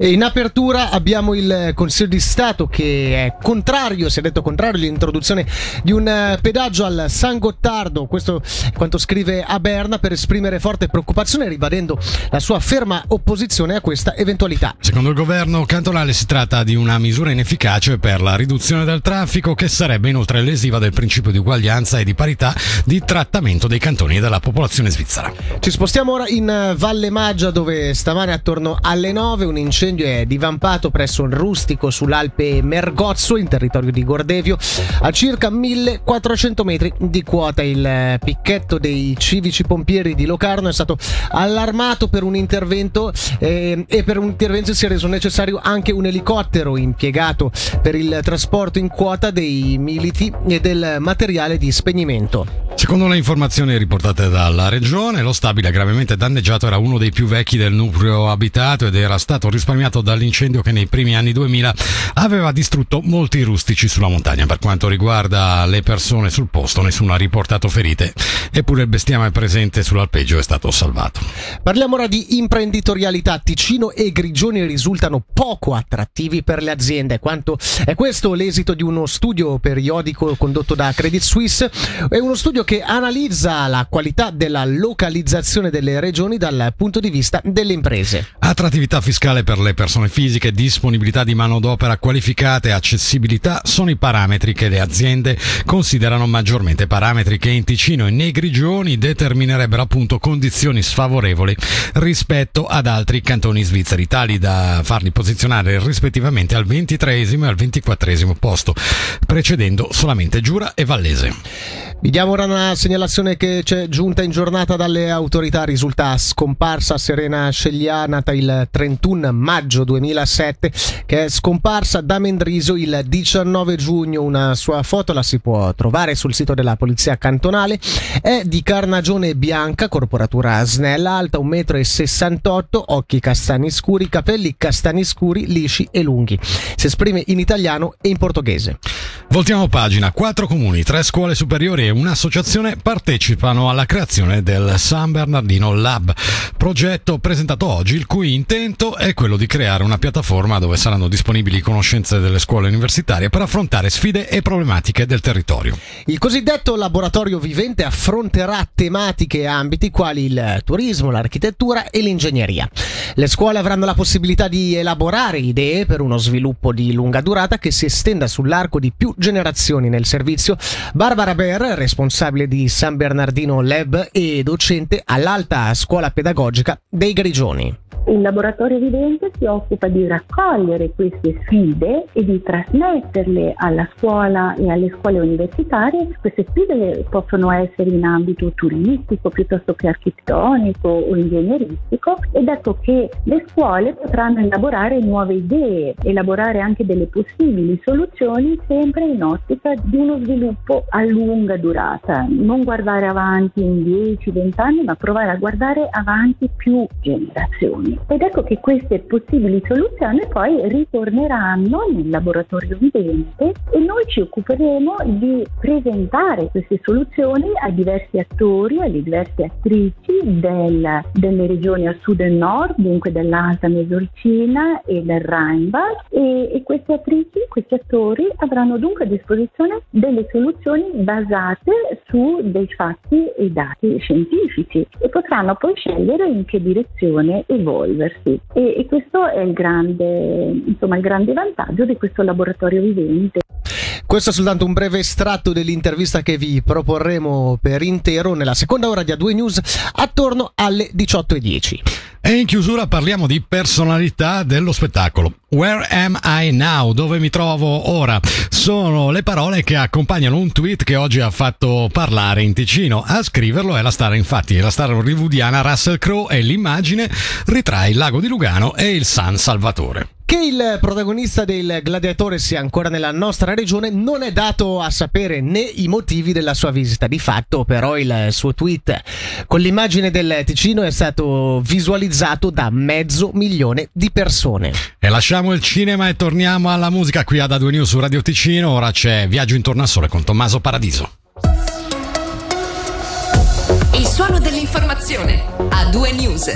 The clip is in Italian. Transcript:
E in apertura abbiamo il Consiglio di Stato che è contrario, si è detto contrario all'introduzione di un eh, pedaggio al San Gottardo, questo è quanto scrive a Berna per esprimere forte preoccupazione ribadendo la sua ferma opposizione a questa eventualità. Secondo il governo cantonale si tratta di una misura inefficace per la riduzione del traffico che sarebbe inoltre lesiva del principio di uguaglianza e di parità di trattamento dei cantoni e della popolazione svizzera. Ci spostiamo ora in eh, Valle Maggia dove stamane attorno alle 9 un incendio incendio è divampato presso un rustico sull'Alpe Mergozzo in territorio di Gordevio a circa 1400 metri di quota. Il picchetto dei civici pompieri di Locarno è stato allarmato per un intervento eh, e per un intervento si è reso necessario anche un elicottero impiegato per il trasporto in quota dei militi e del materiale di spegnimento. Secondo le informazioni riportate dalla regione, lo stabile gravemente danneggiato era uno dei più vecchi del nucleo abitato ed era stato risparmiato dall'incendio che nei primi anni 2000 aveva distrutto molti rustici sulla montagna. Per quanto riguarda le persone sul posto, nessuno ha riportato ferite, eppure il bestiame presente sull'alpeggio è stato salvato. Parliamo ora di imprenditorialità. Ticino e Grigioni risultano poco attrattivi per le aziende. Quanto è questo l'esito di uno studio periodico condotto da Credit Suisse? È uno studio che analizza la qualità della localizzazione delle regioni dal punto di vista delle imprese. Attrattività fiscale per le persone fisiche, disponibilità di manodopera qualificata e accessibilità sono i parametri che le aziende considerano maggiormente parametri che in Ticino e nei Grigioni determinerebbero appunto condizioni sfavorevoli rispetto ad altri cantoni svizzeri, tali da farli posizionare rispettivamente al 23 e al 24 posto, precedendo solamente Giura e Vallese. Vi diamo ora una segnalazione che c'è giunta in giornata dalle autorità. Risulta scomparsa Serena Sceglia, nata il 31 maggio 2007, che è scomparsa da Mendriso il 19 giugno. Una sua foto la si può trovare sul sito della polizia cantonale. È di carnagione bianca, corporatura snella, alta 1,68 m, occhi castani scuri, capelli castani scuri, lisci e lunghi. Si esprime in italiano e in portoghese. Voltiamo pagina. Quattro comuni, tre scuole superiori e un'associazione partecipano alla creazione del San Bernardino Lab, progetto presentato oggi il cui intento è quello di creare una piattaforma dove saranno disponibili conoscenze delle scuole universitarie per affrontare sfide e problematiche del territorio. Il cosiddetto laboratorio vivente affronterà tematiche e ambiti quali il turismo, l'architettura e l'ingegneria. Le scuole avranno la possibilità di elaborare idee per uno sviluppo di lunga durata che si estenda sull'arco di più generazioni nel servizio. Barbara Ber, responsabile di San Bernardino Lab e docente all'Alta Scuola Pedagogica dei Grigioni. Il laboratorio vivente si occupa di raccogliere queste sfide e di trasmetterle alla scuola e alle scuole universitarie. Queste sfide possono essere in ambito turistico piuttosto che architettonico o ingegneristico ed ecco che le scuole potranno elaborare nuove idee, elaborare anche delle possibili soluzioni sempre in ottica di uno sviluppo a lunga durata, non guardare avanti in 10-20 anni ma provare a guardare avanti più generazioni. Ed ecco che queste possibili soluzioni poi ritorneranno nel laboratorio vivente e noi ci occuperemo di presentare queste soluzioni ai diversi attori, alle diverse attrici del, delle regioni a sud e nord, dunque dell'Alta Mesorcina e del Rheinbach. E, e queste attrici, questi attori avranno dunque a disposizione delle soluzioni basate su dei fatti e dati scientifici e potranno poi scegliere in che direzione evolvere evolversi e, e questo è il grande, insomma, il grande vantaggio di questo laboratorio vivente. Questo è soltanto un breve estratto dell'intervista che vi proporremo per intero nella seconda ora di A2 News attorno alle 18.10. E in chiusura parliamo di personalità dello spettacolo. Where am I now? Dove mi trovo ora? Sono le parole che accompagnano un tweet che oggi ha fatto parlare in Ticino. A scriverlo è la star, infatti, la star hollywoodiana Russell Crowe e l'immagine ritrae il lago di Lugano e il San Salvatore. Che il protagonista del gladiatore sia ancora nella nostra regione non è dato a sapere né i motivi della sua visita. Di fatto, però, il suo tweet con l'immagine del Ticino è stato visualizzato da mezzo milione di persone. E lasciamo il cinema e torniamo alla musica qui ad A2 News su Radio Ticino. Ora c'è Viaggio intorno al sole con Tommaso Paradiso. Il suono dell'informazione. A2 News.